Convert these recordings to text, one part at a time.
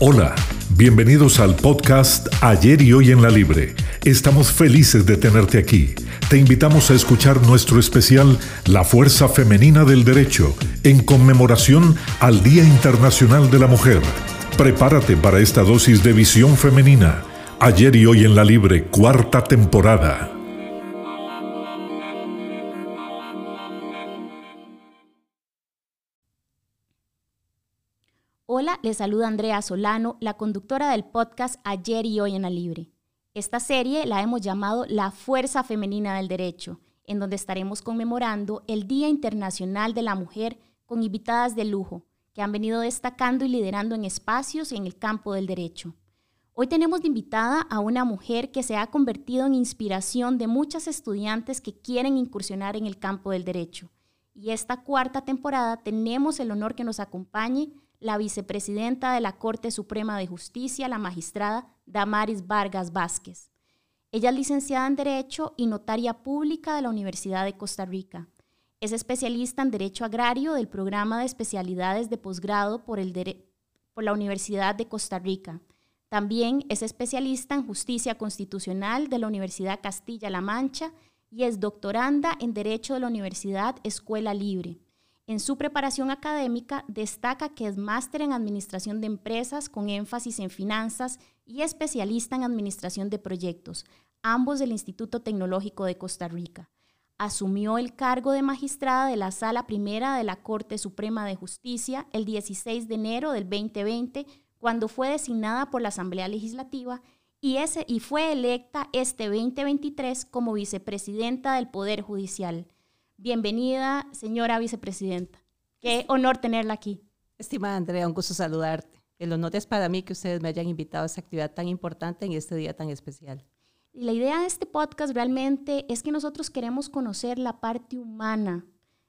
Hola, bienvenidos al podcast Ayer y Hoy en la Libre. Estamos felices de tenerte aquí. Te invitamos a escuchar nuestro especial La Fuerza Femenina del Derecho en conmemoración al Día Internacional de la Mujer. Prepárate para esta dosis de visión femenina. Ayer y Hoy en la Libre, cuarta temporada. Hola, les saluda Andrea Solano, la conductora del podcast Ayer y Hoy en la Libre. Esta serie la hemos llamado La Fuerza Femenina del Derecho, en donde estaremos conmemorando el Día Internacional de la Mujer con invitadas de lujo que han venido destacando y liderando en espacios en el campo del derecho. Hoy tenemos de invitada a una mujer que se ha convertido en inspiración de muchas estudiantes que quieren incursionar en el campo del derecho. Y esta cuarta temporada tenemos el honor que nos acompañe la vicepresidenta de la Corte Suprema de Justicia, la magistrada Damaris Vargas Vázquez. Ella es licenciada en Derecho y notaria pública de la Universidad de Costa Rica. Es especialista en Derecho Agrario del programa de especialidades de posgrado por, por la Universidad de Costa Rica. También es especialista en Justicia Constitucional de la Universidad Castilla-La Mancha y es doctoranda en Derecho de la Universidad Escuela Libre. En su preparación académica destaca que es máster en Administración de Empresas con énfasis en finanzas y especialista en Administración de Proyectos, ambos del Instituto Tecnológico de Costa Rica. Asumió el cargo de magistrada de la Sala Primera de la Corte Suprema de Justicia el 16 de enero del 2020, cuando fue designada por la Asamblea Legislativa y, y fue electa este 2023 como vicepresidenta del Poder Judicial. Bienvenida, señora vicepresidenta. Qué honor tenerla aquí. Estimada Andrea, un gusto saludarte. El honor es para mí que ustedes me hayan invitado a esta actividad tan importante en este día tan especial. Y la idea de este podcast realmente es que nosotros queremos conocer la parte humana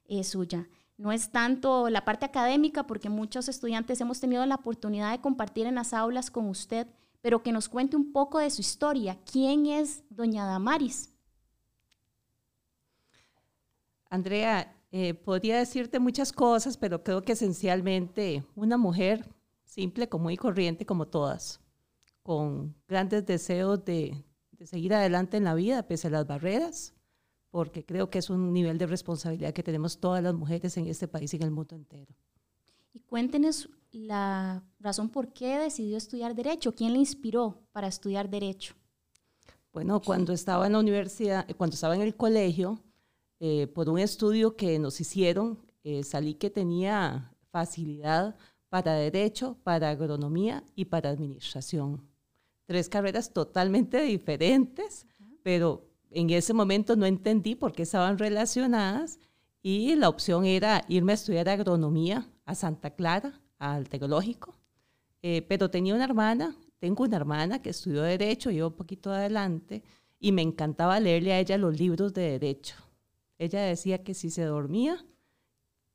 eh, suya. No es tanto la parte académica, porque muchos estudiantes hemos tenido la oportunidad de compartir en las aulas con usted, pero que nos cuente un poco de su historia. ¿Quién es doña Damaris? Andrea, eh, podría decirte muchas cosas, pero creo que esencialmente una mujer simple, común y corriente como todas, con grandes deseos de, seguir adelante en la vida pese a las barreras, porque creo que es un nivel de responsabilidad que tenemos todas las mujeres en este país y en el mundo entero. Y cuéntenos la razón por qué decidió estudiar Derecho, quién le inspiró para estudiar Derecho. Bueno, cuando estaba en la universidad, cuando estaba en el colegio, eh, por un estudio que nos hicieron, eh, salí que tenía facilidad para derecho, para agronomía y para administración. Tres carreras totalmente diferentes, pero en ese momento no entendí por qué estaban relacionadas y la opción era irme a estudiar agronomía a Santa Clara, al tecnológico. Eh, pero tenía una hermana, tengo una hermana que estudió derecho, yo un poquito adelante, y me encantaba leerle a ella los libros de derecho. Ella decía que si se dormía,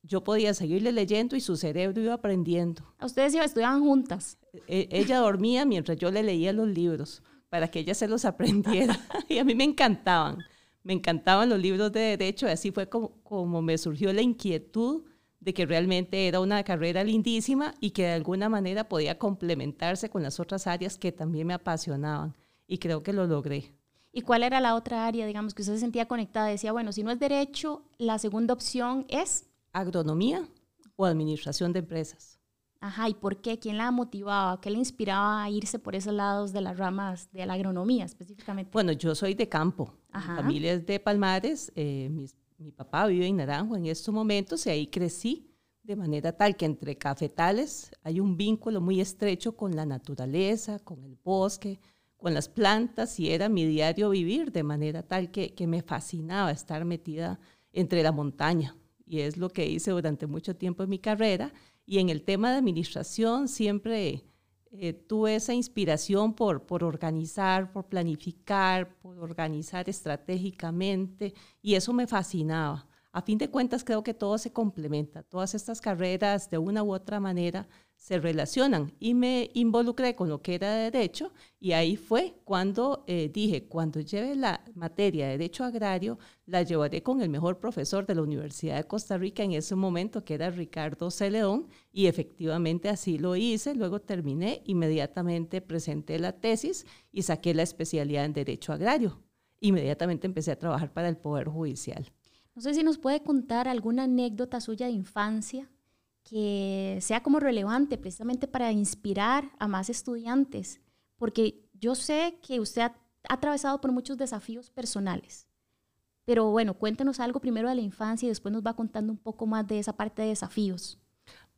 yo podía seguirle leyendo y su cerebro iba aprendiendo. ¿A ustedes estudiaban juntas? E, ella dormía mientras yo le leía los libros para que ella se los aprendiera. y a mí me encantaban. Me encantaban los libros de derecho y así fue como, como me surgió la inquietud de que realmente era una carrera lindísima y que de alguna manera podía complementarse con las otras áreas que también me apasionaban. Y creo que lo logré. ¿Y cuál era la otra área, digamos, que usted se sentía conectada? Decía, bueno, si no es derecho, la segunda opción es... Agronomía o administración de empresas. Ajá, ¿y por qué? ¿Quién la motivaba? ¿Qué le inspiraba a irse por esos lados de las ramas de la agronomía específicamente? Bueno, yo soy de campo. Ajá. Mi familia es de Palmares. Eh, mi, papá vive en Naranjo en estos momentos y ahí crecí de manera tal que entre cafetales hay un vínculo muy estrecho con la naturaleza, con el bosque, con las plantas y era mi diario vivir, de manera tal que, que me fascinaba estar metida entre la montaña. Y es lo que hice durante mucho tiempo en mi carrera. Y en el tema de administración siempre eh, tuve esa inspiración por, por organizar, por planificar, por organizar estratégicamente. Y eso me fascinaba. A fin de cuentas, creo que todo se complementa. Todas estas carreras, de una u otra manera, se relacionan. Y me involucré con lo que era derecho y ahí fue cuando eh, dije, cuando lleve la materia de derecho agrario, la llevaré con el mejor profesor de la Universidad de Costa Rica en ese momento, que era Ricardo Celeón, y efectivamente así lo hice. Luego terminé, inmediatamente presenté la tesis y saqué la especialidad en derecho agrario. Inmediatamente empecé a trabajar para el Poder Judicial. No sé si nos puede contar alguna anécdota suya de infancia que sea como relevante precisamente para inspirar a más estudiantes, porque yo sé que usted ha, atravesado por muchos desafíos personales. Pero bueno, cuéntenos algo primero de la infancia y después nos va contando un poco más de esa parte de desafíos.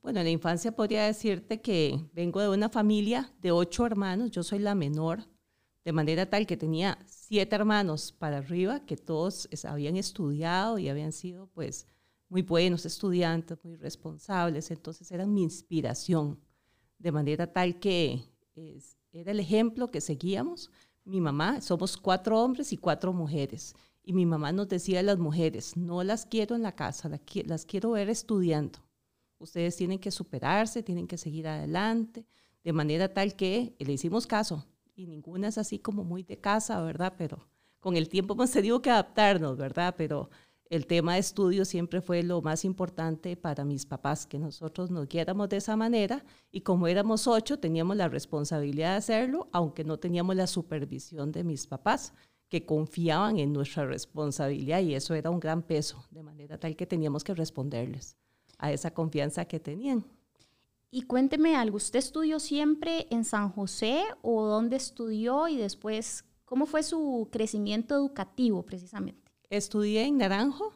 Bueno, en la infancia podría decirte que vengo de una familia de ocho hermanos, yo soy la menor, de manera tal que tenía siete hermanos para arriba, que todos habían estudiado y habían sido pues muy buenos estudiantes, muy responsables, entonces eran mi inspiración, de manera tal que era el ejemplo que seguíamos. Mi mamá, somos cuatro hombres y cuatro mujeres, y mi mamá nos decía a las mujeres, no las quiero en la casa, las quiero ver estudiando. Ustedes tienen que superarse, tienen que seguir adelante, de manera tal que le hicimos caso y ninguna es así como muy de casa, ¿verdad? Pero con el tiempo hemos tenido que adaptarnos, ¿verdad? Pero el tema de estudio siempre fue lo más importante para mis papás, que nosotros nos guiáramos de esa manera y como éramos ocho, teníamos la responsabilidad de hacerlo, aunque no teníamos la supervisión de mis papás, que confiaban en nuestra responsabilidad y eso era un gran peso, de manera tal que teníamos que responderles a esa confianza que tenían. Y cuénteme algo, ¿usted estudió siempre en San José o dónde estudió y después cómo fue su crecimiento educativo precisamente? Estudié en Naranjo,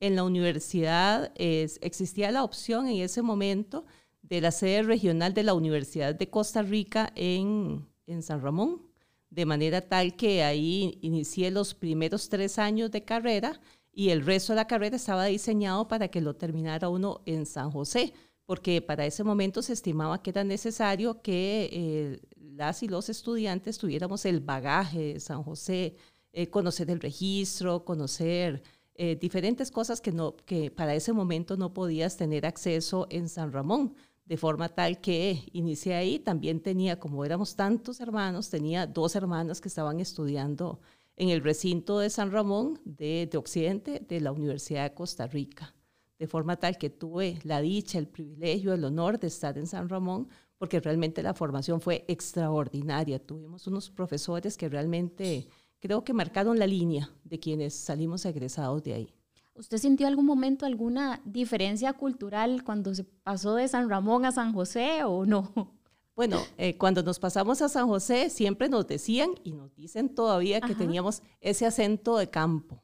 en la universidad existía la opción en ese momento de la sede regional de la Universidad de Costa Rica en, en San Ramón, de manera tal que ahí inicié los primeros tres años de carrera y el resto de la carrera estaba diseñado para que lo terminara uno en San José porque para ese momento se estimaba que era necesario que eh, las y los estudiantes tuviéramos el bagaje de San José, eh, conocer el registro, conocer eh, diferentes cosas que, no, que para ese momento no podías tener acceso en San Ramón, de forma tal que inicié ahí, también tenía, como éramos tantos hermanos, tenía dos hermanas que estaban estudiando en el recinto de San Ramón de, de Occidente de la Universidad de Costa Rica de forma tal que tuve la dicha, el privilegio, el honor de estar en San Ramón, porque realmente la formación fue extraordinaria. Tuvimos unos profesores que realmente creo que marcaron la línea de quienes salimos egresados de ahí. ¿Usted sintió algún momento alguna diferencia cultural cuando se pasó de San Ramón a San José o no? Bueno, eh, cuando nos pasamos a San José siempre nos decían y nos dicen todavía que teníamos ese acento de campo.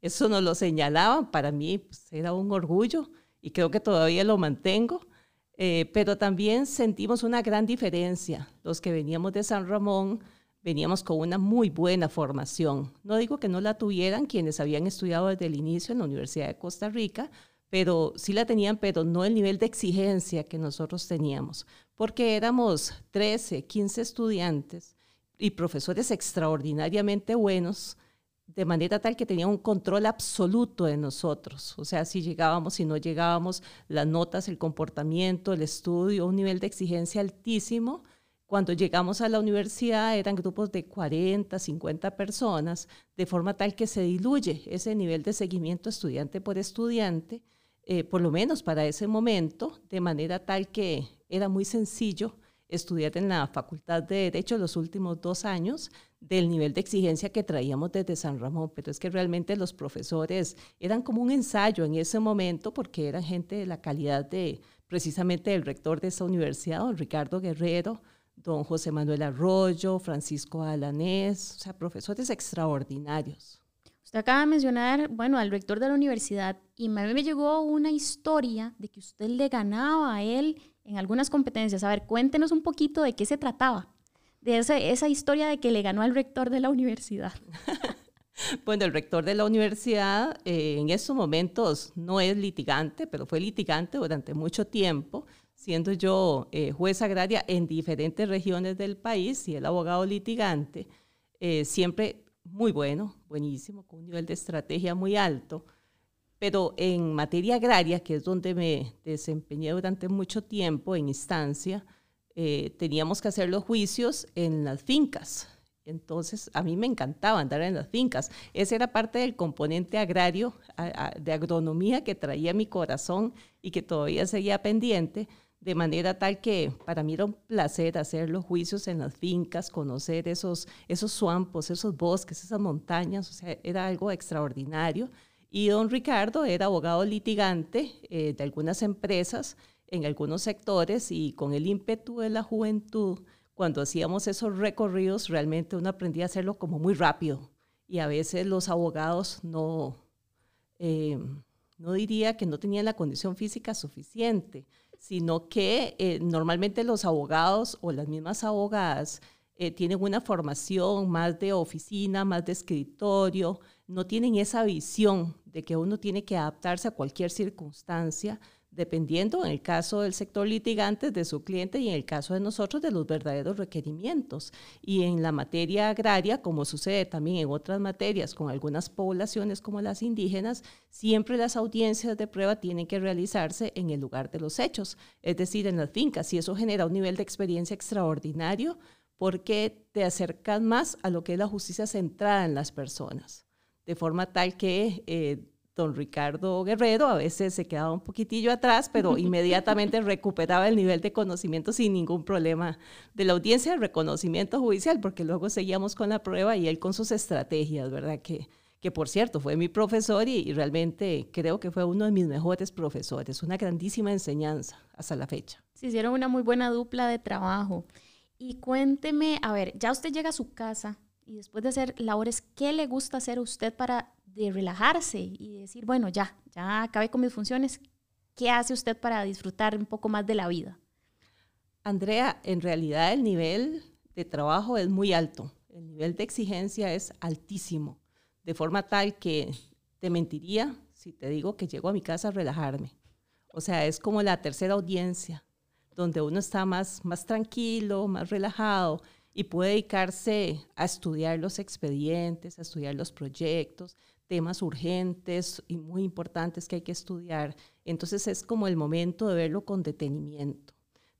Eso nos lo señalaban, para mí pues, era un orgullo y creo que todavía lo mantengo, eh, pero también sentimos una gran diferencia. Los que veníamos de San Ramón veníamos con una muy buena formación. No digo que no la tuvieran quienes habían estudiado desde el inicio en la Universidad de Costa Rica, pero sí la tenían, pero no el nivel de exigencia que nosotros teníamos, porque éramos 13, 15 estudiantes y profesores extraordinariamente buenos de manera tal que tenía un control absoluto de nosotros. O sea, si llegábamos, si no llegábamos, las notas, el comportamiento, el estudio, un nivel de exigencia altísimo. Cuando llegamos a la universidad eran grupos de 40, 50 personas, de forma tal que se diluye ese nivel de seguimiento estudiante por estudiante, eh, por lo menos para ese momento, de manera tal que era muy sencillo estudiar en la Facultad de Derecho los últimos dos años del nivel de exigencia que traíamos desde San Ramón, pero es que realmente los profesores eran como un ensayo en ese momento porque eran gente de la calidad de precisamente del rector de esa universidad, don Ricardo Guerrero, don José Manuel Arroyo, Francisco Alanés, o sea, profesores extraordinarios. Usted acaba de mencionar, bueno, al rector de la universidad y a mí me llegó una historia de que usted le ganaba a él en algunas competencias. A ver, cuéntenos un poquito de qué se trataba, de esa, esa historia de que le ganó al rector de la universidad. Bueno, el rector de la universidad eh, en estos momentos no es litigante, pero fue litigante durante mucho tiempo, siendo yo eh, juez agraria en diferentes regiones del país y el abogado litigante, eh, siempre muy bueno, buenísimo, con un nivel de estrategia muy alto. Pero en materia agraria, que es donde me desempeñé durante mucho tiempo en instancia, eh, teníamos que hacer los juicios en las fincas. Entonces, a mí me encantaba andar en las fincas. Ese era parte del componente agrario, de agronomía que traía mi corazón y que todavía seguía pendiente, de manera tal que para mí era un placer hacer los juicios en las fincas, conocer esos, esos suampos, esos bosques, esas montañas, era algo extraordinario. Y don Ricardo era abogado litigante eh, de algunas empresas en algunos sectores y con el ímpetu de la juventud, cuando hacíamos esos recorridos, realmente uno aprendía a hacerlo como muy rápido. Y a veces los abogados no, eh, no diría que no tenían la condición física suficiente, sino que eh, normalmente los abogados o las mismas abogadas eh, tienen una formación más de oficina, más de escritorio, no tienen esa visión de que uno tiene que adaptarse a cualquier circunstancia, dependiendo en el caso del sector litigante de su cliente y en el caso de nosotros de los verdaderos requerimientos. Y en la materia agraria, como sucede también en otras materias con algunas poblaciones como las indígenas, siempre las audiencias de prueba tienen que realizarse en el lugar de los hechos, es decir, en las fincas, y eso genera un nivel de experiencia extraordinario porque te acercan más a lo que es la justicia centrada en las personas, de forma tal que... Eh, don Ricardo Guerrero, a veces se quedaba un poquitillo atrás, pero inmediatamente recuperaba el nivel de conocimiento sin ningún problema de la audiencia de reconocimiento judicial, porque luego seguíamos con la prueba y él con sus estrategias, ¿verdad? Que, que por cierto fue mi profesor y, realmente creo que fue uno de mis mejores profesores, una grandísima enseñanza hasta la fecha. Se hicieron una muy buena dupla de trabajo. Y cuénteme, a ver, ya usted llega a su casa y después de hacer labores, ¿qué le gusta hacer a usted para de relajarse y decir, bueno, ya, ya acabé con mis funciones, ¿qué hace usted para disfrutar un poco más de la vida? Andrea, en realidad el nivel de trabajo es muy alto, el nivel de exigencia es altísimo, de forma tal que te mentiría si te digo que llego a mi casa a relajarme. O sea, es como la tercera audiencia, donde uno está más, más tranquilo, más relajado y puede dedicarse a estudiar los expedientes, a estudiar los proyectos, temas urgentes y muy importantes que hay que estudiar. Entonces es como el momento de verlo con detenimiento.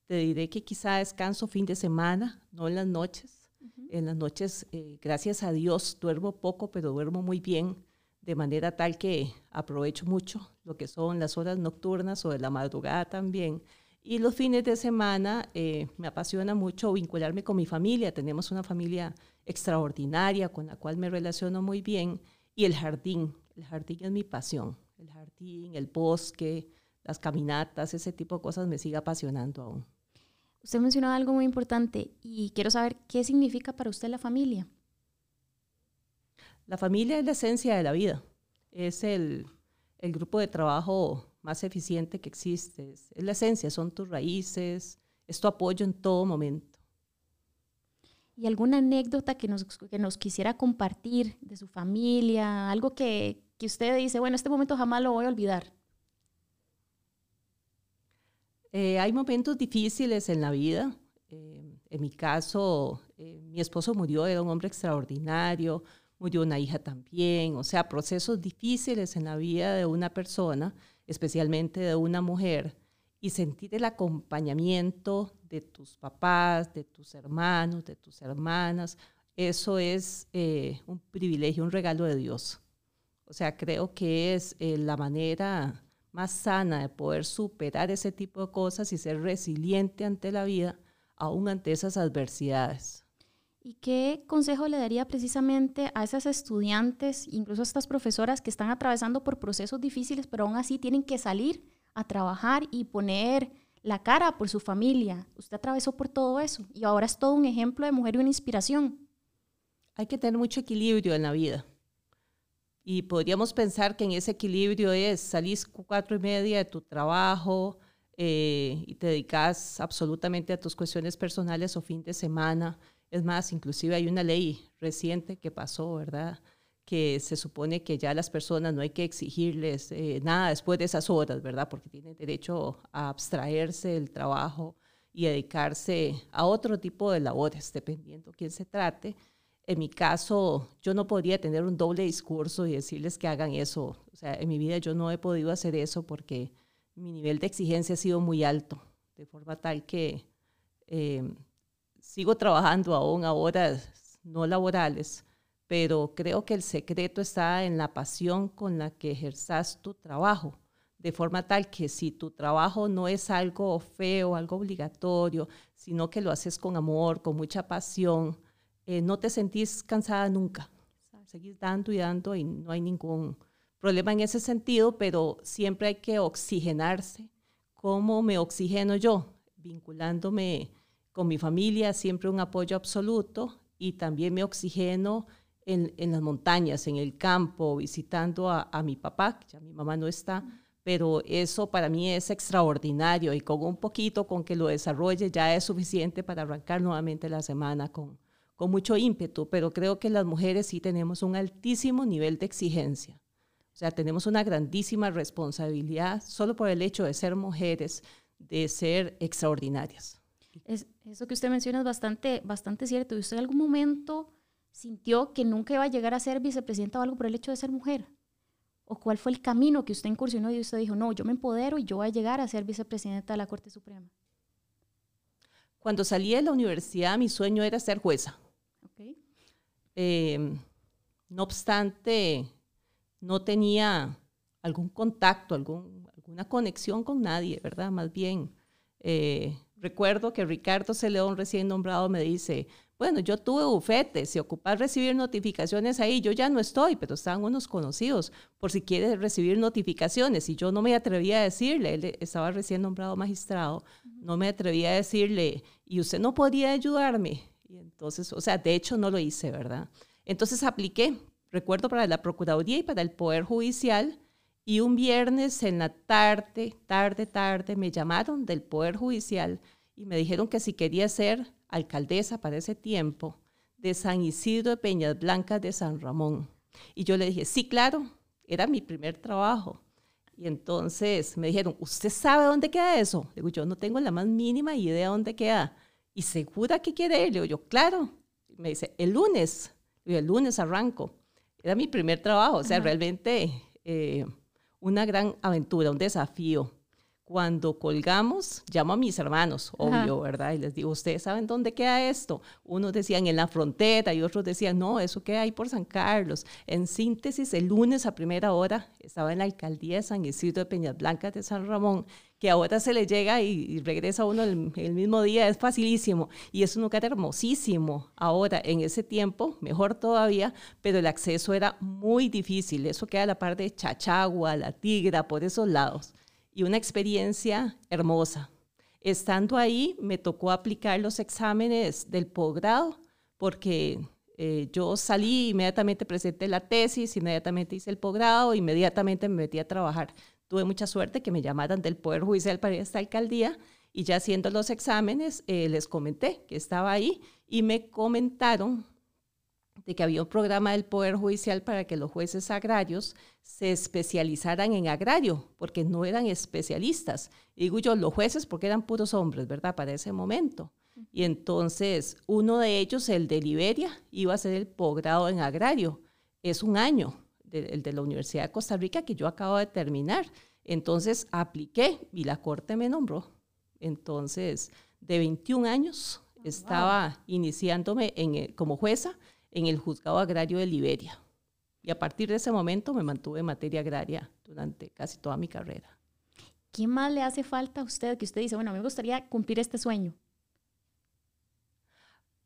Te diré que quizá descanso fin de semana, no en las noches. En las noches, eh, gracias a Dios, duermo poco, pero duermo muy bien, de manera tal que aprovecho mucho lo que son las horas nocturnas o de la madrugada también. Y los fines de semana eh, me apasiona mucho vincularme con mi familia. Tenemos una familia extraordinaria con la cual me relaciono muy bien y el jardín, el jardín es mi pasión. El jardín, el bosque, las caminatas, ese tipo de cosas me sigue apasionando aún. Usted mencionó algo muy importante y quiero saber qué significa para usted la familia. La familia es la esencia de la vida. Es el, el grupo de trabajo más eficiente que existe. Es la esencia, son tus raíces, es tu apoyo en todo momento. ¿Y alguna anécdota que nos, que nos quisiera compartir de su familia? Algo que, que usted dice, bueno, este momento jamás lo voy a olvidar. Eh, hay momentos difíciles en la vida. Eh, en mi caso, eh, mi esposo murió, era un hombre extraordinario, murió una hija también, o sea, procesos difíciles en la vida de una persona, especialmente de una mujer, y sentir el acompañamiento de tus papás, de tus hermanos, de tus hermanas, eso es eh, un privilegio, un regalo de Dios. O sea, creo que es eh, la manera más sana de poder superar ese tipo de cosas y ser resiliente ante la vida, aún ante esas adversidades. ¿Y qué consejo le daría precisamente a esas estudiantes, incluso a estas profesoras que están atravesando por procesos difíciles, pero aún así tienen que salir a trabajar y poner la cara por su familia. Usted atravesó por todo eso y ahora es todo un ejemplo de mujer y una inspiración. Hay que tener mucho equilibrio en la vida. Y podríamos pensar que en ese equilibrio es salís cuatro y media de tu trabajo eh, y te dedicas absolutamente a tus cuestiones personales o fin de semana. Es más, inclusive hay una ley reciente que pasó, ¿verdad? Que se supone que ya las personas no hay que exigirles eh, nada después de esas horas, ¿verdad? Porque tienen derecho a abstraerse del trabajo y dedicarse a otro tipo de labores, dependiendo quién se trate. En mi caso, yo no podría tener un doble discurso y decirles que hagan eso. O sea, en mi vida yo no he podido hacer eso porque mi nivel de exigencia ha sido muy alto, de forma tal que eh, sigo trabajando aún a horas no laborales, pero creo que el secreto está en la pasión con la que ejerzas tu trabajo, de forma tal que si tu trabajo no es algo feo, algo obligatorio, sino que lo haces con amor, con mucha pasión, eh, no te sentís cansada nunca. Seguís dando y dando y no hay ningún problema en ese sentido, pero siempre hay que oxigenarse. ¿Cómo me oxigeno yo? Vinculándome con mi familia, siempre un apoyo absoluto y también me oxigeno en, las montañas, en el campo, visitando a, a, mi papá, que ya mi mamá no está, pero eso para mí es extraordinario y con un poquito con que lo desarrolle ya es suficiente para arrancar nuevamente la semana con, con mucho ímpetu, pero creo que las mujeres sí tenemos un altísimo nivel de exigencia. O sea, tenemos una grandísima responsabilidad solo por el hecho de ser mujeres, de ser extraordinarias. Es, eso que usted menciona es bastante, bastante cierto. ¿Y usted en algún momento sintió que nunca iba a llegar a ser vicepresidenta o algo por el hecho de ser mujer? ¿O cuál fue el camino que usted incursionó y usted dijo, no, yo me empodero y yo voy a llegar a ser vicepresidenta de la Corte Suprema? Cuando salí de la universidad, mi sueño era ser jueza. Em, no obstante, no tenía algún contacto, algún, alguna conexión con nadie, ¿verdad? Más bien, eh, recuerdo que Ricardo Celeón, recién nombrado, me dice, bueno, yo tuve bufete, si ocupas recibir notificaciones ahí, yo ya no estoy, pero están unos conocidos por si quiere recibir notificaciones. Y yo no me atrevía a decirle, él estaba recién nombrado magistrado, no me atrevía a decirle, y usted no podría ayudarme. Y entonces, o sea, de hecho no lo hice, ¿verdad? Entonces apliqué, recuerdo, para la Procuraduría y para el Poder Judicial. Y un viernes en la tarde, tarde, tarde, me llamaron del Poder Judicial y me dijeron que si quería ser alcaldesa para ese tiempo de San Isidro de Peñas Blancas de San Ramón. Y yo le dije, sí, claro, era mi primer trabajo. Y entonces me dijeron, ¿usted sabe dónde queda eso? Le digo, yo no tengo la más mínima idea dónde queda. ¿Y segura que quiere ir? Le digo, yo, claro. Me dice, el lunes. Digo, el lunes arranco. Era mi primer trabajo, o sea, realmente eh, una gran aventura, un desafío. Cuando colgamos, llamo a mis hermanos, obvio, ¿verdad? Y les digo, ¿ustedes saben dónde queda esto? Unos decían en la frontera y otros decían, no, eso queda ahí por San Carlos. En síntesis, el lunes a primera hora estaba en la alcaldía de San Isidro de Peñas Blancas de San Ramón, que ahora se le llega y, regresa uno el, el, mismo día, es facilísimo. Y es un lugar hermosísimo. Ahora, en ese tiempo, mejor todavía, pero el acceso era muy difícil. Eso queda a la parte de Chachagua, La Tigra, por esos lados y una experiencia hermosa. Estando ahí, me tocó aplicar los exámenes del posgrado, porque eh, yo salí, inmediatamente presenté la tesis, inmediatamente hice el posgrado, inmediatamente me metí a trabajar. Tuve mucha suerte que me llamaran del Poder Judicial para esta alcaldía y ya haciendo los exámenes eh, les comenté que estaba ahí y me comentaron de que había un programa del Poder Judicial para que los jueces agrarios se especializaran en agrario, porque no eran especialistas. Y digo yo, los jueces, porque eran puros hombres, ¿verdad? Para ese momento. Y entonces, uno de ellos, el de Liberia, iba a ser el posgrado en agrario. Es un año, el de la Universidad de Costa Rica, que yo acabo de terminar. Entonces, apliqué y la corte me nombró. Entonces, de 21 años, ah, estaba iniciándome en, como jueza en el juzgado agrario de Liberia. Y a partir de ese momento me mantuve en materia agraria durante casi toda mi carrera. ¿Qué más le hace falta a usted que usted dice, bueno, a mí me gustaría cumplir este sueño?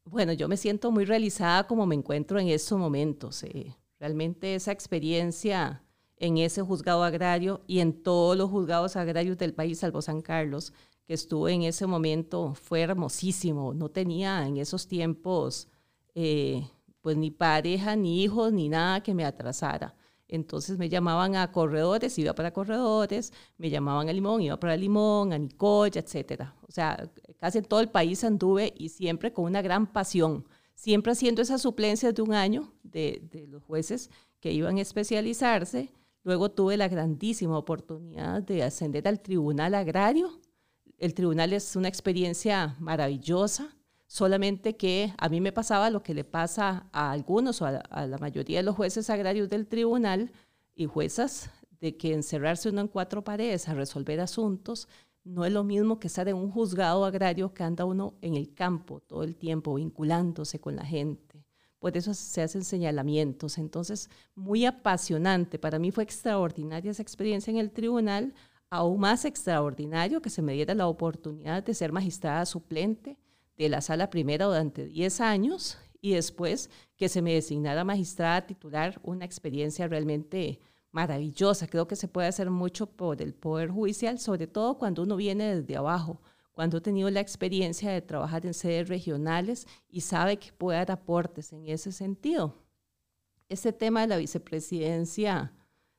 Bueno, yo me siento muy realizada como me encuentro en estos momentos. Eh. Realmente esa experiencia en ese juzgado agrario y en todos los juzgados agrarios del país, salvo San Carlos, que estuve en ese momento, fue hermosísimo. No tenía en esos tiempos eh, pues ni pareja, ni hijos, ni nada que me atrasara. Entonces me llamaban a corredores, iba para corredores, me llamaban a Limón, iba para Limón, a Nicoya, etcétera. O sea, casi en todo el país anduve y siempre con una gran pasión, siempre haciendo esas suplencias de un año de, los jueces que iban a especializarse. Luego tuve la grandísima oportunidad de ascender al Tribunal Agrario. El tribunal es una experiencia maravillosa solamente que a mí me pasaba lo que le pasa a algunos o a la, mayoría de los jueces agrarios del tribunal y juezas, de que encerrarse uno en cuatro paredes a resolver asuntos no es lo mismo que estar en un juzgado agrario que anda uno en el campo todo el tiempo vinculándose con la gente. Por eso se hacen señalamientos. Entonces, muy apasionante. Para mí fue extraordinaria esa experiencia en el tribunal aún más extraordinario que se me diera la oportunidad de ser magistrada suplente de la sala primera durante 10 años y después que se me designara magistrada titular, una experiencia realmente maravillosa. Creo que se puede hacer mucho por el Poder Judicial, sobre todo cuando uno viene desde abajo, cuando ha tenido la experiencia de trabajar en sedes regionales y sabe que puede dar aportes en ese sentido. Este tema de la vicepresidencia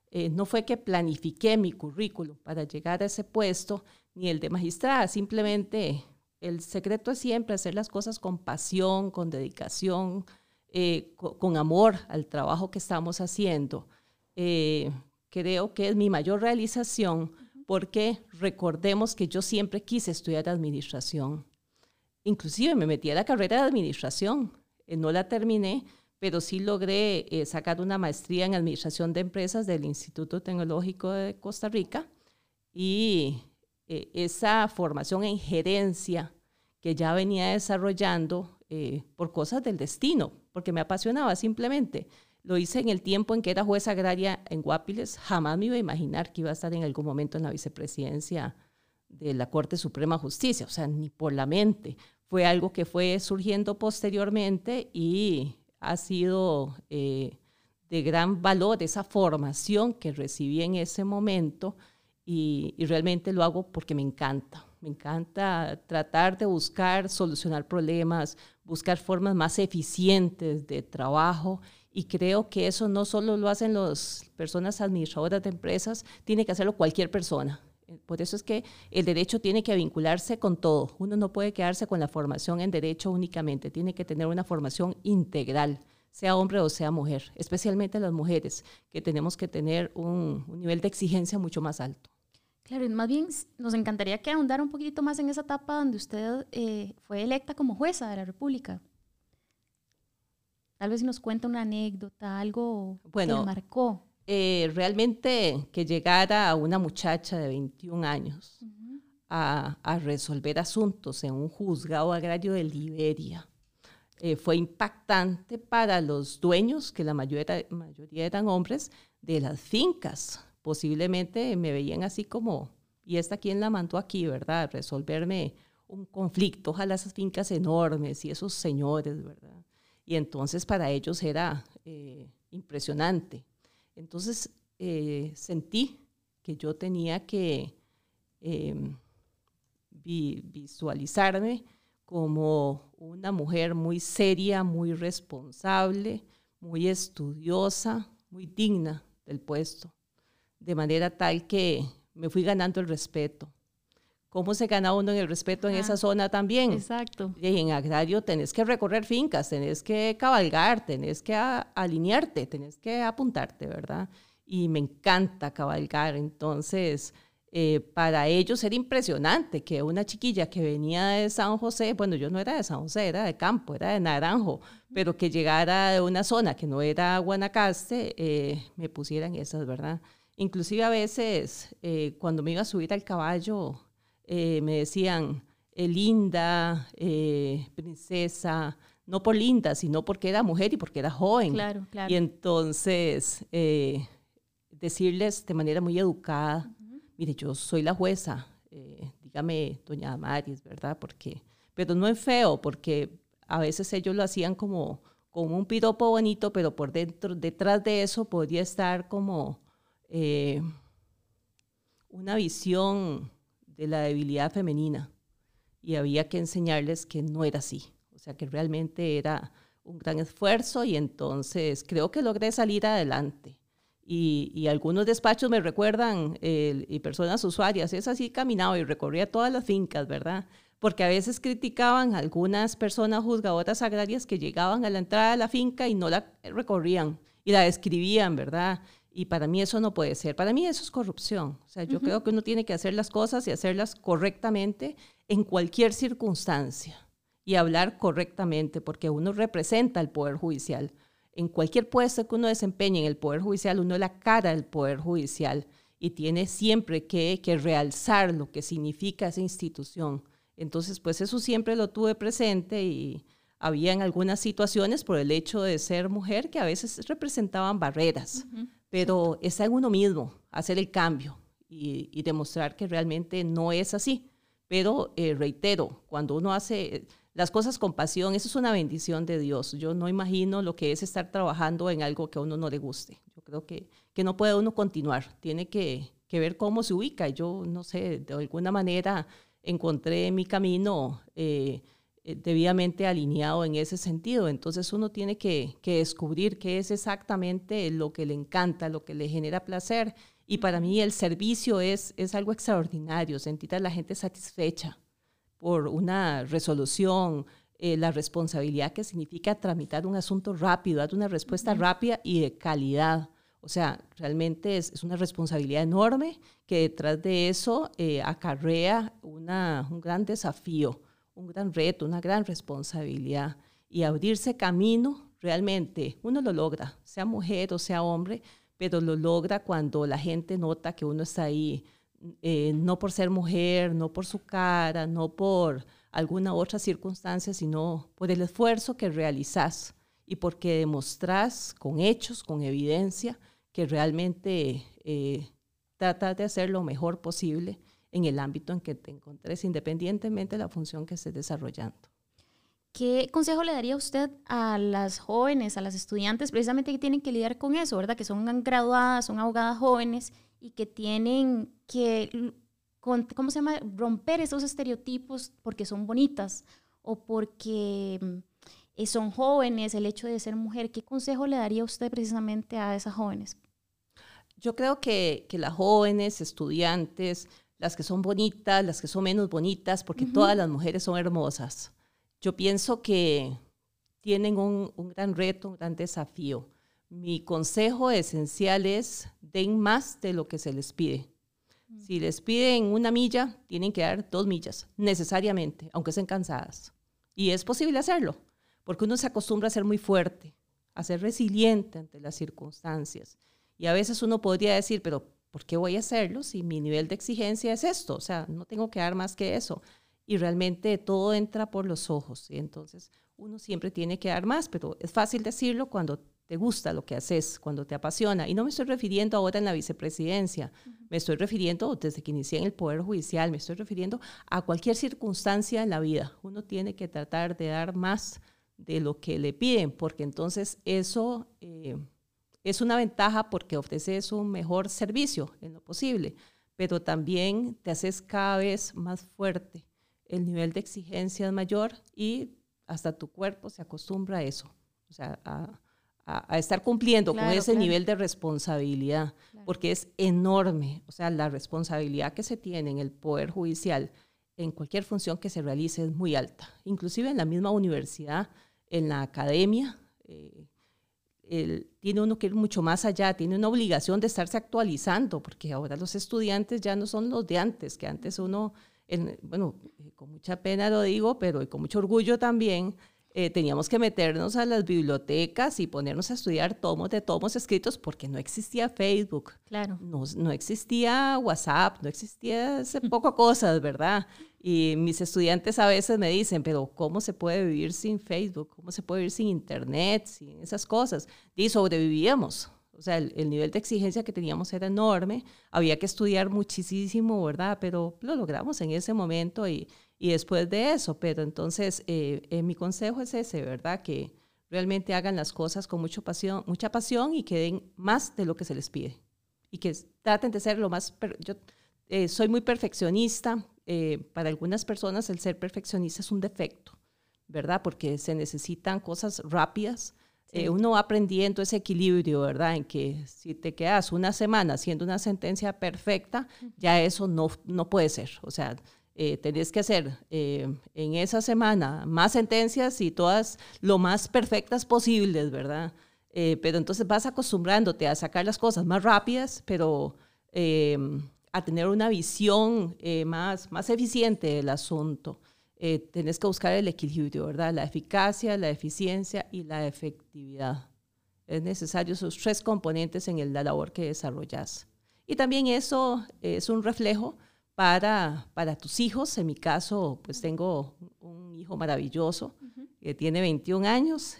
eh, no fue que planifiqué mi currículum para llegar a ese puesto, ni el de magistrada, simplemente el secreto es siempre hacer las cosas con pasión, con dedicación, eh, con, amor al trabajo que estamos haciendo. Eh, creo que es mi mayor realización porque recordemos que yo siempre quise estudiar administración. Inclusive me metí a la carrera de administración, no la terminé, pero sí logré eh, sacar una maestría en Administración de Empresas del Instituto Tecnológico de Costa Rica y eh, esa formación en gerencia que ya venía desarrollando eh, por cosas del destino, porque me apasionaba simplemente. Lo hice en el tiempo en que era jueza agraria en Guapiles. Jamás me iba a imaginar que iba a estar en algún momento en la vicepresidencia de la Corte Suprema de Justicia, o sea, ni por la mente. Fue algo que fue surgiendo posteriormente y ha sido eh, de gran valor esa formación que recibí en ese momento y, realmente lo hago porque me encanta. Me encanta tratar de buscar, solucionar problemas, buscar formas más eficientes de trabajo y creo que eso no solo lo hacen las personas administradoras de empresas, tiene que hacerlo cualquier persona. Por eso es que el derecho tiene que vincularse con todo. Uno no puede quedarse con la formación en derecho únicamente, tiene que tener una formación integral, sea hombre o sea mujer, especialmente las mujeres, que tenemos que tener un, nivel de exigencia mucho más alto. Claro, más bien nos encantaría que ahondara un poquito más en esa etapa donde usted eh, fue electa como jueza de la República. Tal vez nos cuenta una anécdota, algo que le marcó. Eh, realmente que llegara una muchacha de 21 años a, resolver asuntos en un juzgado agrario de Liberia. Eh, fue impactante para los dueños, que la mayoría, mayoría eran hombres, de las fincas. Posiblemente me veían así como, ¿y esta quién la mandó aquí, verdad? Resolverme un conflicto, ojalá esas fincas enormes y esos señores, ¿verdad? Y entonces para ellos era eh, impresionante. Entonces eh, sentí que yo tenía que em, visualizarme como una mujer muy seria, muy responsable, muy estudiosa, muy digna del puesto, de manera tal que me fui ganando el respeto. ¿Cómo se gana uno en el respeto en esa zona también? Exacto. Y en agrario tenés que recorrer fincas, tenés que cabalgar, tenés que alinearte, tenés que apuntarte, ¿verdad? Y me encanta cabalgar, entonces eh, para ellos era impresionante que una chiquilla que venía de San José, bueno, yo no era de San José, era de campo, era de Naranjo, pero que llegara de una zona que no era Guanacaste, eh, me pusieran esas, ¿verdad? Inclusive a veces eh, cuando me iba a subir al caballo, me decían, linda, princesa, no por linda, sino porque era mujer y porque era joven. Claro, claro. Y entonces decirles de manera muy educada, mire, yo soy la jueza, eh, dígame, doña Damaris, ¿verdad? Porque, pero no es feo, porque a veces ellos lo hacían como, como un piropo bonito, pero por dentro, detrás de eso podría estar como eh, una visión de la debilidad femenina. Y había que enseñarles que no era así. O sea, que realmente era un gran esfuerzo y entonces creo que logré salir adelante y, algunos despachos me recuerdan, y personas usuarias, es así caminaba y recorría todas las fincas, ¿verdad? Porque a veces criticaban algunas personas juzgadoras agrarias que llegaban a la entrada de la finca y no la recorrían y la describían, ¿verdad? Y para mí eso no puede ser. Para mí eso es corrupción. O sea, yo creo que uno tiene que hacer las cosas y hacerlas correctamente en cualquier circunstancia. y hablar correctamente, porque uno representa el Poder Judicial. En cualquier puesto que uno desempeñe en el Poder Judicial, uno es la cara del Poder Judicial y tiene siempre que, que realzar lo que significa esa institución. Entonces, pues eso siempre lo tuve presente y había en algunas situaciones por el hecho de ser mujer que a veces representaban barreras, pero está en uno mismo hacer el cambio y, demostrar que realmente no es así. Pero eh, reitero, cuando uno hace las cosas con pasión, eso es una bendición de Dios. Yo no imagino lo que es estar trabajando en algo que a uno no le guste. Yo creo que, que no puede uno continuar, tiene que, que ver cómo se ubica. Yo, no sé, de alguna manera encontré mi camino eh, debidamente alineado en ese sentido. Entonces uno tiene que, que descubrir qué es exactamente lo que le encanta, lo que le genera placer. Y para mí el servicio es, es algo extraordinario, sentir a la gente satisfecha por una resolución, eh, la responsabilidad que significa tramitar un asunto rápido, dar una respuesta rápida y de calidad. O sea, realmente es, es una responsabilidad enorme que detrás de eso eh, acarrea una, un gran desafío, un gran reto, una gran responsabilidad. Y abrirse camino, realmente, uno lo logra, sea mujer o sea hombre, pero lo logra cuando la gente nota que uno está ahí eh, no por ser mujer, no por su cara, no por alguna otra circunstancia, sino por el esfuerzo que realizas y porque demostrás con hechos, con evidencia, que realmente eh, tratas de hacer lo mejor posible en el ámbito en que te encontres, independientemente de la función que estés desarrollando. ¿Qué consejo le daría usted a las jóvenes, a las estudiantes, precisamente que tienen que lidiar con eso, ¿verdad? Que son graduadas, son abogadas jóvenes y que tienen que, ¿cómo se llama?, romper esos estereotipos porque son bonitas o porque mm, son jóvenes, el hecho de ser mujer. ¿Qué consejo le daría usted precisamente a esas jóvenes? Yo creo que, que las jóvenes, estudiantes, las que son bonitas, las que son menos bonitas, porque todas las mujeres son hermosas. Yo pienso que tienen un, un gran reto, un gran desafío mi consejo esencial es den más de lo que se les pide. Mm. Si les piden una milla, tienen que dar dos millas, necesariamente, aunque estén cansadas. Y es posible hacerlo, porque uno se acostumbra a ser muy fuerte, a ser resiliente ante las circunstancias. Y a veces uno podría decir, pero ¿por qué voy a hacerlo si mi nivel de exigencia es esto? O sea, no tengo que dar más que eso. Y realmente todo entra por los ojos. Y entonces uno siempre tiene que dar más, pero es fácil decirlo cuando te gusta lo que haces, cuando te apasiona. Y no me estoy refiriendo ahora en la vicepresidencia, me estoy refiriendo desde que inicié en el Poder Judicial, me estoy refiriendo a cualquier circunstancia en la vida. Uno tiene que tratar de dar más de lo que le piden, porque entonces eso eh, es una ventaja porque ofreces un mejor servicio en lo posible, pero también te haces cada vez más fuerte. El nivel de exigencia es mayor y hasta tu cuerpo se acostumbra a eso. O sea, a, a, estar cumpliendo con ese nivel de responsabilidad, porque es enorme, o sea, la responsabilidad que se tiene en el Poder Judicial en cualquier función que se realice es muy alta, inclusive en la misma universidad, en la academia. Eh, tiene uno que ir mucho más allá, tiene una obligación de estarse actualizando, porque ahora los estudiantes ya no son los de antes, que antes uno, bueno, con mucha pena lo digo, pero con mucho orgullo también, eh, teníamos que meternos a las bibliotecas y ponernos a estudiar tomos de tomos escritos porque no existía Facebook. Claro. No, no existía WhatsApp, no existía ese poco cosas, ¿verdad? Y mis estudiantes a veces me dicen, pero ¿cómo se puede vivir sin Facebook? ¿Cómo se puede vivir sin Internet, sin esas cosas? Y sobrevivíamos. O sea, el, el, nivel de exigencia que teníamos era enorme, había que estudiar muchísimo, ¿verdad? Pero lo logramos en ese momento y, y después de eso. Pero entonces, eh, eh, mi consejo es ese, ¿verdad? Que realmente hagan las cosas con mucha pasión, mucha pasión y que den más de lo que se les pide. Y que traten de ser lo más... Yo eh, soy muy perfeccionista. para algunas personas el ser perfeccionista es un defecto, ¿verdad? Porque se necesitan cosas rápidas. uno va aprendiendo ese equilibrio, ¿verdad? En que si te quedas una semana haciendo una sentencia perfecta, ya eso no, no puede ser. O sea, eh, tenés que hacer eh, en esa semana más sentencias y todas lo más perfectas posibles, ¿verdad? Eh, pero entonces vas acostumbrándote a sacar las cosas más rápidas, pero a tener una visión más, más eficiente del asunto. eh, tenés que buscar el equilibrio, ¿verdad? La eficacia, la eficiencia y la efectividad. Es necesario esos tres componentes en la labor que desarrollas. Y también eso es un reflejo para, para tus hijos. En mi caso, pues tengo un hijo maravilloso que tiene 21 años.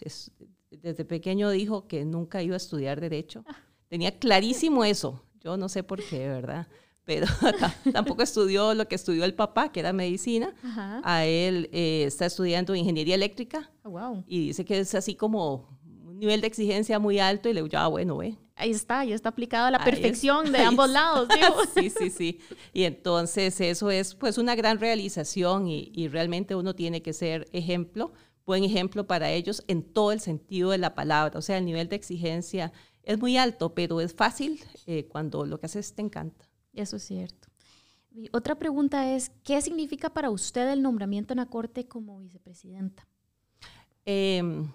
desde pequeño dijo que nunca iba a estudiar derecho. Ah. Tenía clarísimo eso. Yo no sé por qué, ¿verdad? Pero tampoco estudió lo que estudió el papá, que era medicina. A él eh, está estudiando ingeniería eléctrica. Oh, wow. Y dice que es así como un nivel de exigencia muy alto y le digo, ah, bueno, ve ahí está, ya está aplicado a la perfección de ambos lados. sí, sí, sí. Y entonces eso es pues una gran realización y, realmente uno tiene que ser ejemplo, buen ejemplo para ellos en todo el sentido de la palabra. O sea, el nivel de exigencia es muy alto, pero es fácil eh, cuando lo que haces te encanta. Eso es cierto. otra pregunta es, ¿qué significa para usted el nombramiento en la Corte como vicepresidenta? Em,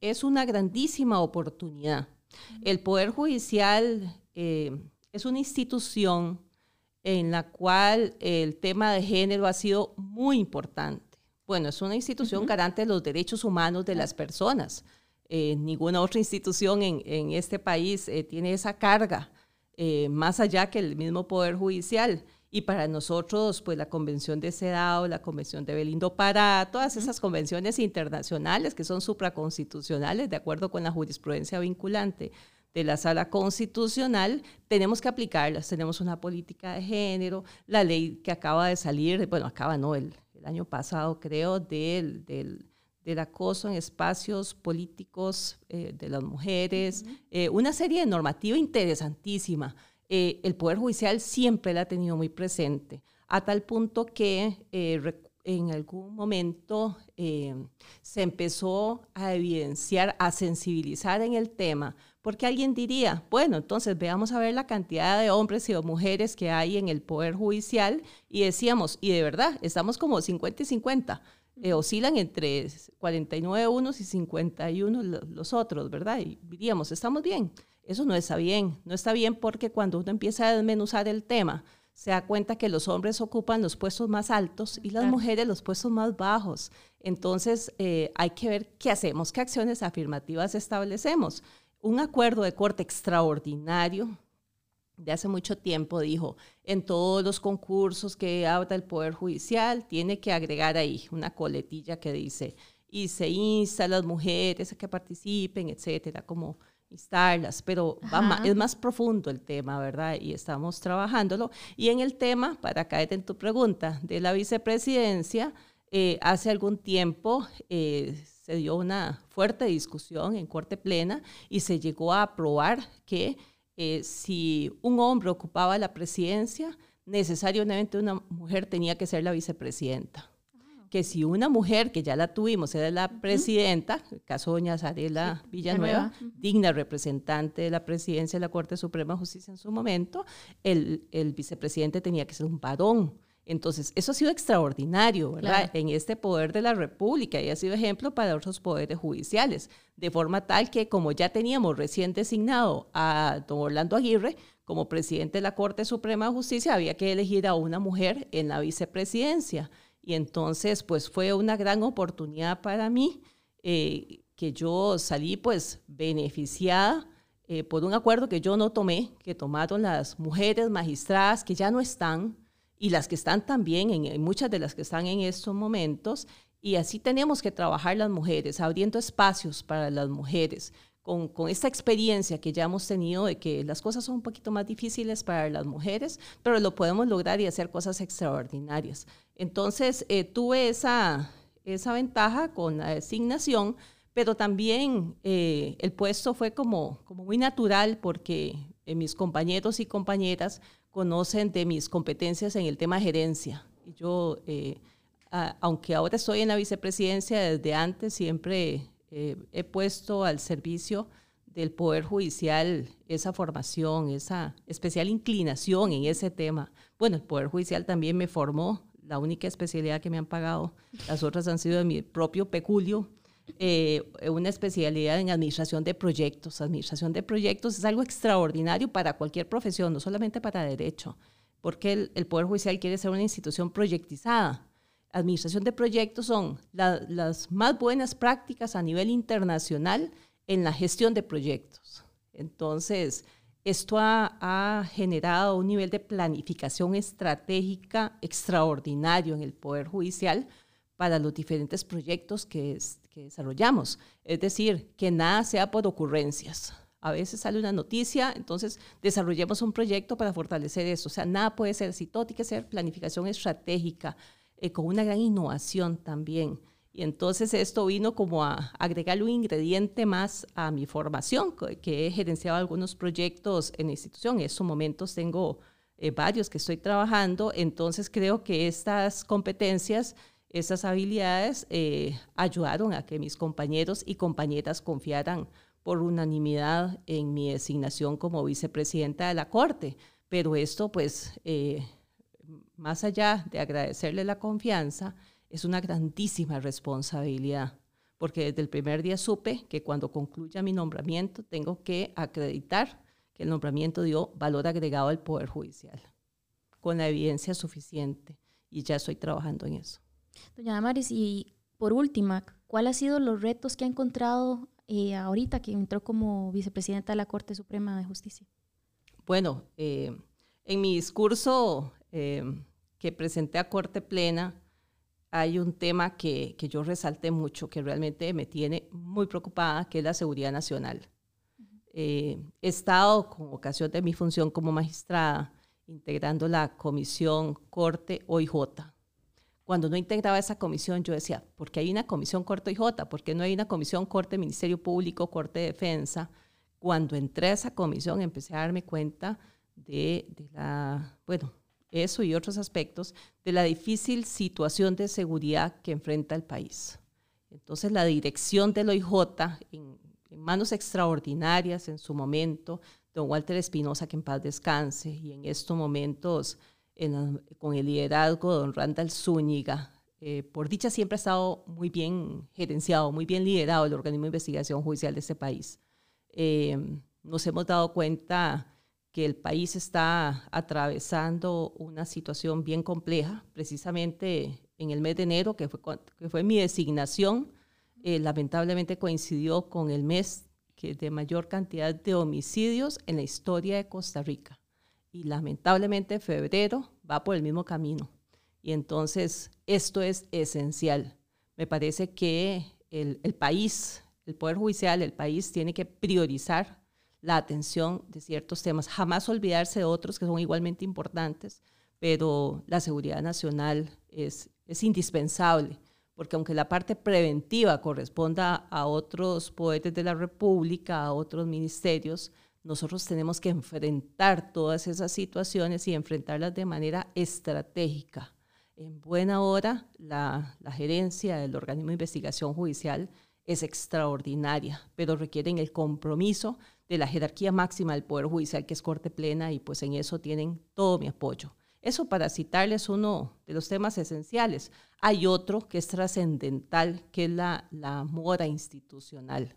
es una grandísima oportunidad el Poder Judicial eh, es una institución en la cual el tema de género ha sido muy importante. Bueno, es una institución garante de los derechos humanos de las personas. Eh, ninguna otra institución en, este país eh, tiene esa carga, más allá que el mismo Poder Judicial. Y para nosotros, pues la Convención de CEDAW, la Convención de Belindo Pará, todas esas convenciones internacionales que son supraconstitucionales, de acuerdo con la jurisprudencia vinculante de la sala constitucional, tenemos que aplicarlas. Tenemos una política de género, la ley que acaba de salir, bueno, acaba no, el, año pasado creo, del, del, acoso en espacios políticos eh, de las mujeres, eh, una serie de normativa interesantísima eh, el Poder Judicial siempre la ha tenido muy presente, a tal punto que eh, en algún momento eh, se empezó a evidenciar, a sensibilizar en el tema, porque alguien diría, bueno, entonces veamos a ver la cantidad de hombres y mujeres que hay en el Poder Judicial y decíamos, y de verdad, estamos como 50 y 50. oscilan entre 49 unos y 51 los otros, ¿verdad? Y diríamos, estamos bien. Eso no está bien. No está bien porque cuando uno empieza a desmenuzar el tema, se da cuenta que los hombres ocupan los puestos más altos y las mujeres los puestos más bajos. Entonces, eh, hay que ver qué hacemos, qué acciones afirmativas establecemos. Un acuerdo de corte extraordinario de hace mucho tiempo dijo, en todos los concursos que habla el Poder Judicial, tiene que agregar ahí una coletilla que dice, y se insta a las mujeres a que participen, etcétera, como instarlas, pero es más profundo el tema, ¿verdad? Y estamos trabajándolo. Y en el tema, para caer en tu pregunta, de la vicepresidencia, eh, hace algún tiempo eh, se dio una fuerte discusión en Corte Plena y se llegó a aprobar que eh, si un hombre ocupaba la presidencia, necesariamente una mujer tenía que ser la vicepresidenta que si una mujer, que ya la tuvimos, era la presidenta, el caso doña Zarela Villanueva, digna representante de la presidencia de la Corte Suprema de Justicia en su momento, el, el vicepresidente tenía que ser un varón. Entonces, eso ha sido extraordinario, ¿verdad? En este poder de la República y ha sido ejemplo para otros poderes judiciales, de forma tal que como ya teníamos recién designado a don Orlando Aguirre como presidente de la Corte Suprema de Justicia, había que elegir a una mujer en la vicepresidencia. Y entonces, pues fue una gran oportunidad para mí eh, que yo salí pues beneficiada eh, por un acuerdo que yo no tomé, que tomaron las mujeres magistradas que ya no están y las que están también, en, muchas de las que están en estos momentos. Y así tenemos que trabajar las mujeres, abriendo espacios para las mujeres, con, con, esta experiencia que ya hemos tenido de que las cosas son un poquito más difíciles para las mujeres, pero lo podemos lograr y hacer cosas extraordinarias. Entonces, eh, tuve esa, esa ventaja con la designación, pero también eh, el puesto fue como, como muy natural porque eh, mis compañeros y compañeras conocen de mis competencias en el tema de gerencia. Yo, aunque ahora estoy en la vicepresidencia, desde antes siempre he puesto al servicio del Poder Judicial esa formación, esa especial inclinación en ese tema. Bueno, el Poder Judicial también me formó la única especialidad que me han pagado. Las otras han sido de mi propio peculio. Eh, una especialidad en administración de proyectos. Administración de proyectos es algo extraordinario para cualquier profesión, no solamente para derecho, porque el, Poder Judicial quiere ser una institución proyectizada. administración de proyectos son las más buenas prácticas a nivel internacional en la gestión de proyectos. Entonces, esto ha, generado un nivel de planificación estratégica extraordinario en el Poder Judicial para los diferentes proyectos que, desarrollamos. Es decir, que nada sea por ocurrencias. A veces sale una noticia, entonces desarrollemos un proyecto para fortalecer eso. O sea, nada puede ser así, todo tiene que ser planificación estratégica, eh, con una gran innovación también. Y entonces esto vino como a agregarle un ingrediente más a mi formación, que he gerenciado algunos proyectos en la institución. En estos momentos tengo eh, varios que estoy trabajando, entonces creo que estas competencias, estas habilidades eh, ayudaron a que mis compañeros y compañeras confiaran por unanimidad en mi designación como vicepresidenta de la Corte. Pero esto pues más allá de agradecerle la confianza, es una grandísima responsabilidad, porque desde el primer día supe que cuando concluya mi nombramiento tengo que acreditar que el nombramiento dio valor agregado al Poder Judicial, con la evidencia suficiente, y ya estoy trabajando en eso. Doña Damaris, y por última, ¿cuáles han sido los retos que ha encontrado eh, ahorita que entró como vicepresidenta de la Corte Suprema de Justicia? Bueno, eh, en mi discurso eh, que presenté a Corte Plena, hay un tema que, que, yo resalté mucho, que realmente me tiene muy preocupada, que es la seguridad nacional. Eh, he estado, con ocasión de mi función como magistrada, integrando la comisión Corte OIJ. Cuando no integraba esa comisión, yo decía, ¿por qué hay una comisión Corte OIJ? ¿Por qué no hay una comisión Corte Ministerio Público, Corte de Defensa? Cuando entré a esa comisión, empecé a darme cuenta de, de la, bueno, eso y otros aspectos de la difícil situación de seguridad que enfrenta el país. Entonces, la dirección del OIJ, en, manos extraordinarias en su momento, don Walter Espinosa, que en paz descanse, y en estos momentos con el liderazgo de don Randall Zúñiga, eh, por dicha siempre ha estado muy bien gerenciado, muy bien liderado el organismo de investigación judicial de este país. Eh, nos hemos dado cuenta que el país está atravesando una situación bien compleja, precisamente en el mes de enero, que fue, que fue mi designación, eh, lamentablemente coincidió con el mes que de mayor cantidad de homicidios en la historia de Costa Rica. Y lamentablemente febrero va por el mismo camino. Y entonces esto es esencial. Me parece que el, el país, el Poder Judicial, el país tiene que priorizar la atención de ciertos temas, jamás olvidarse de otros que son igualmente importantes, pero la seguridad nacional es, es indispensable, porque aunque la parte preventiva corresponda a otros poderes de la República, a otros ministerios, nosotros tenemos que enfrentar todas esas situaciones y enfrentarlas de manera estratégica. En buena hora, la, la gerencia del organismo de investigación judicial es extraordinaria, pero requieren el compromiso de la jerarquía máxima del Poder Judicial, que es Corte Plena, y pues en eso tienen todo mi apoyo. Eso para citarles uno de los temas esenciales. Hay otro que es trascendental, que es la, la moda institucional.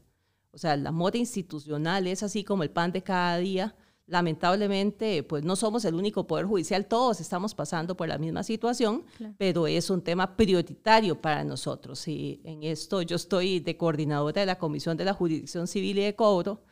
O sea, la moda institucional es así como el pan de cada día. Lamentablemente, pues no somos el único poder judicial, todos estamos pasando por la misma situación, pero es un tema prioritario para nosotros. Y en esto yo estoy de coordinadora de la Comisión de la Jurisdicción Civil y de Cobro,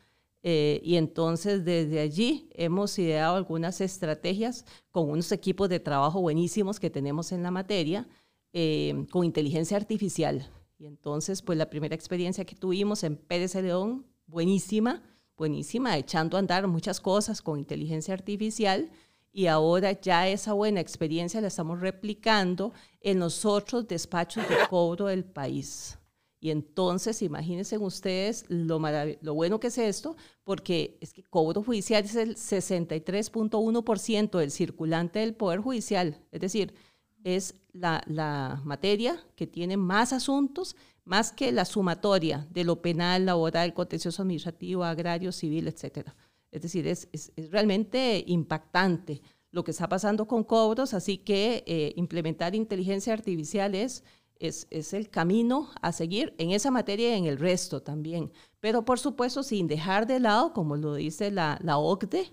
eh, y entonces desde allí hemos ideado algunas estrategias con unos equipos de trabajo buenísimos que tenemos en la materia, eh, con inteligencia artificial. Y entonces, pues la primera experiencia que tuvimos en Pérez León, buenísima, buenísima, echando a andar muchas cosas con inteligencia artificial. Y ahora ya esa buena experiencia la estamos replicando en los otros despachos de cobro del país. Y entonces, imagínense ustedes lo, lo bueno que es esto, porque es que cobro judicial es el 63.1% del circulante del Poder Judicial. Es decir, es la, la, materia que tiene más asuntos, más que la sumatoria de lo penal, laboral, contencioso administrativo, agrario, civil, etc. Es decir, es, es, es realmente impactante lo que está pasando con cobros, así que eh, implementar inteligencia artificial es es, el camino a seguir en esa materia y en el resto también. Pero por supuesto, sin dejar de lado, como lo dice la, la OCDE,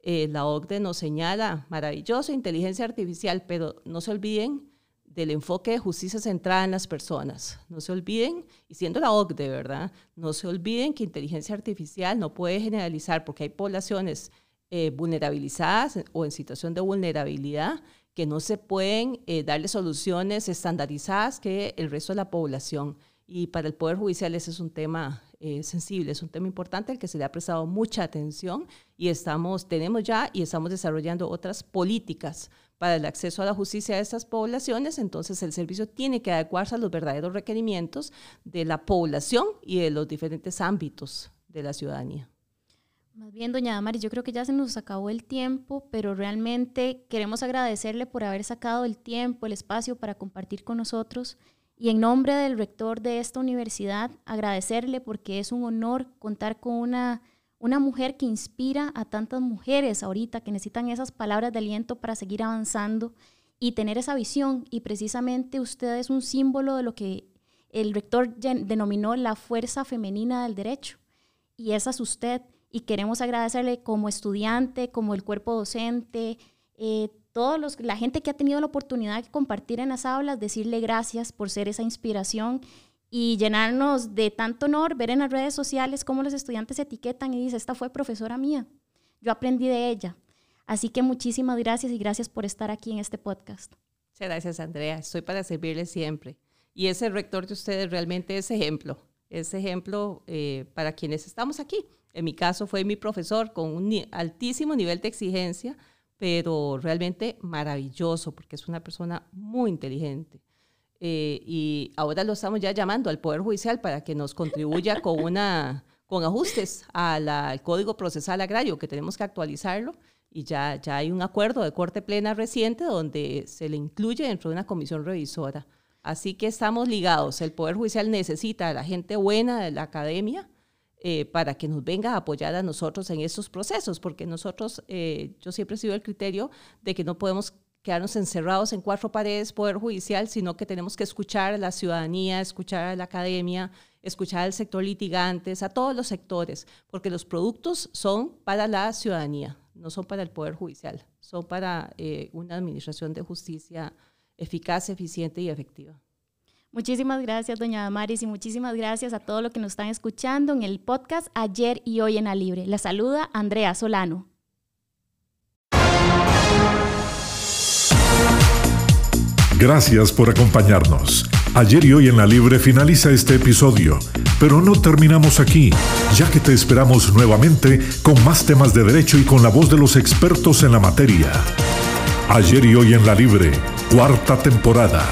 eh, la OCDE nos señala maravillosa inteligencia artificial, pero no se olviden del enfoque de justicia centrada en las personas. No se olviden, y siendo la OCDE, ¿verdad? No se olviden que inteligencia artificial no puede generalizar porque hay poblaciones eh, vulnerabilizadas o en situación de vulnerabilidad que no se pueden eh, darle soluciones estandarizadas que el resto de la población. Y para el Poder Judicial ese es un tema eh, sensible, es un tema importante al que se le ha prestado mucha atención y estamos, tenemos ya y estamos desarrollando otras políticas para el acceso a la justicia de estas poblaciones, entonces el servicio tiene que adecuarse a los verdaderos requerimientos de la población y de los diferentes ámbitos de la ciudadanía. Más bien, doña Damaris, yo creo que ya se nos acabó el tiempo, pero realmente queremos agradecerle por haber sacado el tiempo, el espacio para compartir con nosotros. Y en nombre del rector de esta universidad, agradecerle porque es un honor contar con una, una mujer que inspira a tantas mujeres ahorita que necesitan esas palabras de aliento para seguir avanzando y tener esa visión. Y precisamente usted es un símbolo de lo que el rector denominó la fuerza femenina del derecho. Y esa es usted y queremos agradecerle como estudiante, como el cuerpo docente, eh, todos los, la gente que ha tenido la oportunidad de compartir en las aulas, decirle gracias por ser esa inspiración y llenarnos de tanto honor, ver en las redes sociales cómo los estudiantes se etiquetan y dicen, esta fue profesora mía, yo aprendí de ella. Así que muchísimas gracias y gracias por estar aquí en este podcast. Muchas gracias, Andrea. Estoy para servirle siempre. Y ese rector de ustedes realmente es ejemplo, es ejemplo eh, para quienes estamos aquí. En mi caso fue mi profesor con un altísimo nivel de exigencia, pero realmente maravilloso porque es una persona muy inteligente. Eh, y ahora lo estamos ya llamando al Poder Judicial para que nos contribuya con, una, con ajustes al Código Procesal Agrario, que tenemos que actualizarlo. Y ya, ya hay un acuerdo de corte plena reciente donde se le incluye dentro de una comisión revisora. Así que estamos ligados. El Poder Judicial necesita a la gente buena de la academia eh, para que nos venga a apoyar a nosotros en estos procesos, porque nosotros, eh, yo siempre he sido el criterio de que no podemos quedarnos encerrados en cuatro paredes, poder judicial, sino que tenemos que escuchar a la ciudadanía, escuchar a la academia, escuchar al sector litigantes, a todos los sectores, porque los productos son para la ciudadanía, no son para el poder judicial, son para eh, una administración de justicia eficaz, eficiente y efectiva. Muchísimas gracias, doña Damaris, y muchísimas gracias a todos los que nos están escuchando en el podcast Ayer y Hoy en la Libre. La saluda Andrea Solano. Gracias por acompañarnos. Ayer y hoy en la Libre finaliza este episodio, pero no terminamos aquí, ya que te esperamos nuevamente con más temas de derecho y con la voz de los expertos en la materia. Ayer y hoy en la Libre, cuarta temporada.